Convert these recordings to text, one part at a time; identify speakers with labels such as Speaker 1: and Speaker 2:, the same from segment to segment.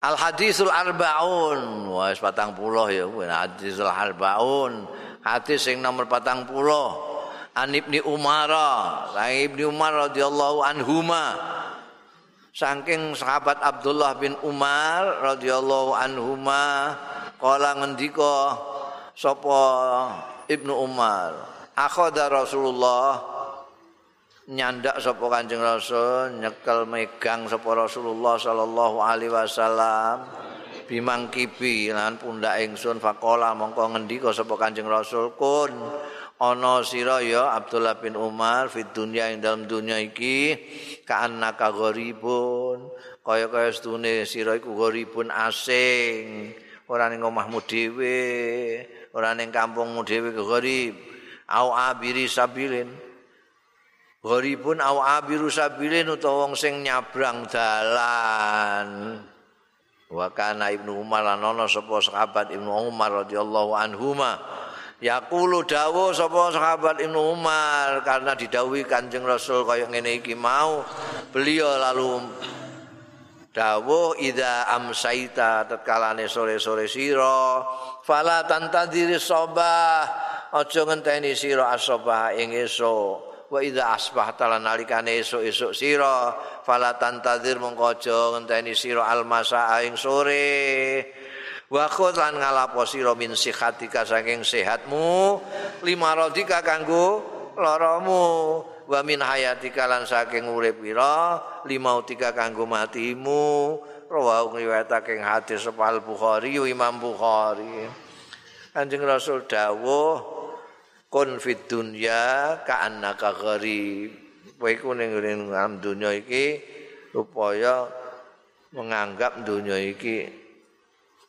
Speaker 1: Al hadisul arbaun, wis patang puluh ya, hadisul arbaun, hadis sing nomor patang puluh. An ibni Umar, sang ibni Umar radhiyallahu anhuma, saking sahabat Abdullah bin Umar radhiyallahu anhuma, kala ngendika sapa ibnu Umar, akhadha Rasulullah nyandak sapa Kanjeng Rasul nyekel megang sapa Rasulullah sallallahu alaihi wasallam. Bimang kibi lan pundak ingsun faqala mongko ngendika sapa Kanjeng Rasul kun ana sira ya Abdullah bin Umar fid dunya ing dalam dunya iki kaannaka gharibun. Kaya-kaya stune sira iku gharibun asing. Ora ning omahmu dhewe ora ning kampungmu dhewe gharib. Au abiri sabilin Gharibun aw abiru sabilin utawa wong sing nyabrang dalan. Wa kana Ibnu Umar lan ana sapa sahabat Ibnu Umar radhiyallahu anhuma. Yaqulu dawu sapa sahabat Ibnu Umar karena didhawuhi Kanjeng Rasul kaya ngene iki mau beliau lalu dawuh ida amsaita tetkalane sore-sore sira fala tantadiri sobah aja ngenteni sira asobah ing esuk wa idza asbahta lan nalikane esuk-esuk sira fala tantazir mongko aja ngenteni sira almasa ing sore. Wa khudh lan ngalapo sira min sihatika saking sehatmu lima radika kanggo laramu wa min hayatika lan saking urip ira lima utika kanggo matimu. Rawahu riwayatake hadis Al Bukhari Imam Bukhari. Kanjeng Rasul dawuh kun fid dunya ka'annaka gharib. Kowe iku ning dunya iki supaya menganggap dunya iki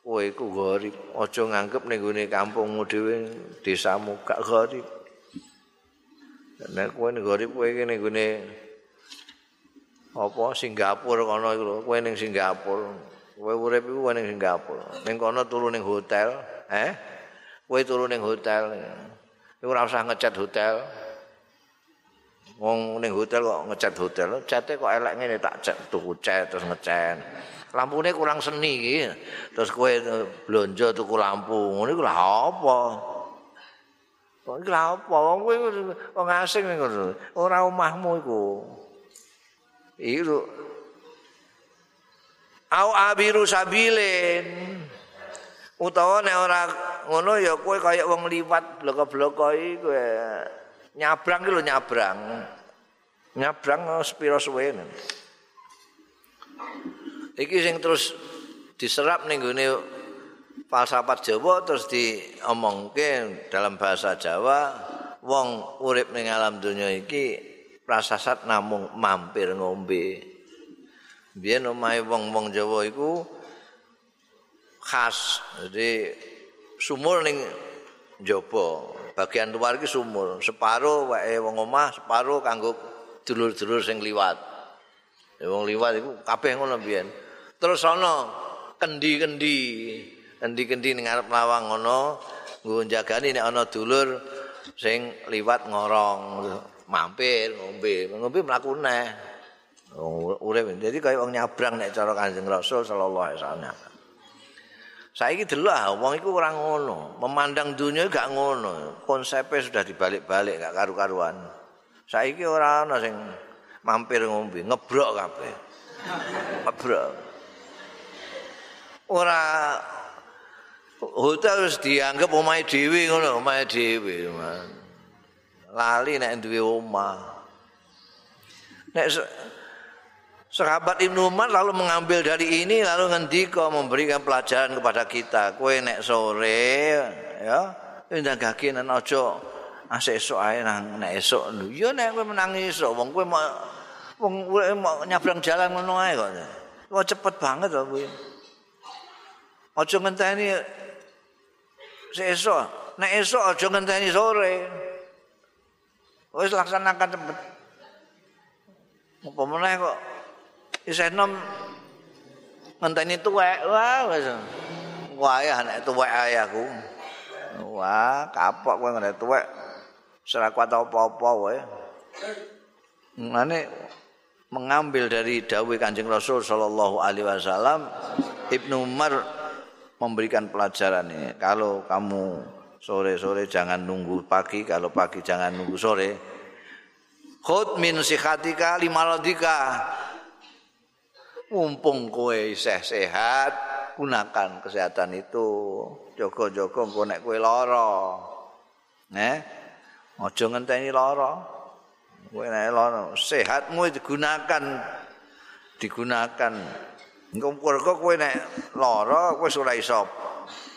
Speaker 1: kowe iku gharib. Aja nganggep ning gone kampungmu dhewe desamu gak gharib. Nek kowe ning gharib kowe iki ning gone apa Singapura kono iku lho kowe ning Singapura. Kowe urip iku ning Singapura. Ning kono turu ning hotel eh? Kowe turu ning hotel ora usah ngecat hotel. Wong ning hotel kok ngecat hotel, cate kok elek ngene tak cat tuku cat terus ngecen. Lampune kurang seni iki. Terus kowe blonjo tuku lampu, ngono iku lha apa? Kok lha apa? Wong kowe wong asing ngono. Ora omahmu iku. Iku Au abiru sabilin. utawa nek ora ngono ya kowe kaya wong liwat bloko-bloko iki nyabrang iki lho nyabrang. Nyabrang sepiro suwe iki sing terus diserap ning gone falsafat Jawa terus diomongke dalam bahasa Jawa wong urip ning alam dunia iki prasasat namung mampir ngombe. Biyen omahe wong-wong Jawa iku khas. Jadi sumur ning njaba. Bagian luar iki sumur. Separo wae wong omah, separo kanggo dulur-dulur sing liwat. Wong liwat iku kabeh ngono biyen. Terus ana kendi-kendi. Kendi-kendi ning ngarep lawang ngono, nggo jagani nek ana dulur sing liwat ngorong, mampir ngombe, ngombe mlaku neh. Urip. Jadi kaya wong nyabrang nek cara Kanjeng Rasul sallallahu alaihi wasallam. Saiki delok wong iku ora ngono, memandang dunia gak ngono. Konsepnya sudah dibalik-balik gak karu-karuan. Saiki ora ana sing mampir ngombe, ngebrok kabeh. Ngebrok. Ora hotel harus dianggap omahe dhewe ngono, omahe dhewe. Lali nek duwe omah. Nek Sahabat Ibnu Umar lalu mengambil dari ini lalu ngendika memberikan pelajaran kepada kita. Kue nek sore ya, indah kaki nan ojo asik esok ae nang nek lho. Ya nek kowe menang esok wong kowe mau wong mau nyabrang jalan ngono ae kok. Wah cepet banget to kowe. Ojo ngenteni sesuk. Nek esok ojo ngenteni sore. Wis laksanakan cepet. Apa meneh kok isih nom ngenteni tuwek wah wis wae anak tuwek ayahku wah kapok kowe ngene tuwek ora kuat apa-apa wae ngene mengambil dari dawuh Kanjeng Rasul sallallahu alaihi wasallam Ibnu Umar memberikan pelajaran ini. Kalau kamu sore-sore jangan nunggu pagi, kalau pagi jangan nunggu sore. Khud min sikhatika limaradika. Mumpung kowe isih sehat, gunakan kesehatan itu. Jogo-jogo engko nek kowe lara. Eh? Aja ngenteni lara. Kowe nek lara, sehatmu digunakan digunakan Engko kok kowe nek lara kowe ora iso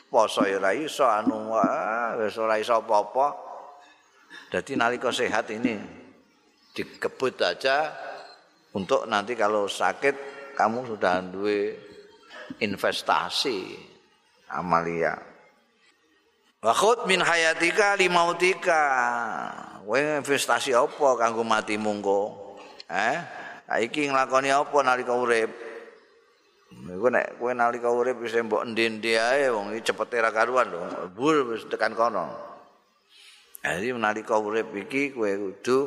Speaker 1: poso ora iso anu wis ora iso apa-apa. Dadi nalika sehat ini dikebut aja untuk nanti kalau sakit kamu sudah duwe investasi amalia. Wa khud min hayatika limautika. Kowe investasi apa kanggo matimu engko? Eh? Saiki nglakoni apa nalika urip? Iku nek kowe nalika urip wis mbok endi-endi ae wong iki cepete ra karuan lho. Bur wis tekan kono. Jadi nalika urip iki kowe kudu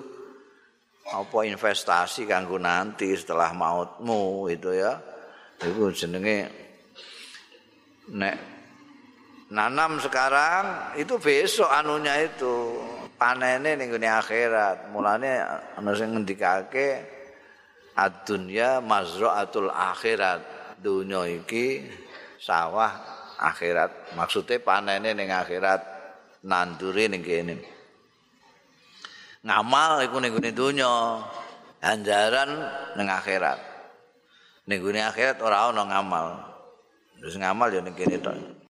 Speaker 1: apa investasi kanggo nanti setelah mautmu itu ya. Iku jenenge nek nanam sekarang itu besok anunya itu panene ning akhirat. Mulane ana sing ngendikake ad-dunya mazraatul akhirat. dunya iki sawah akhirat maksudnya panene ning akhirat nandure ning kene ngamal iku ning gone donya. Ganjaran ning akhirat. Ning gone akhirat ora ana ngamal. Terus ngamal ya ning kene tok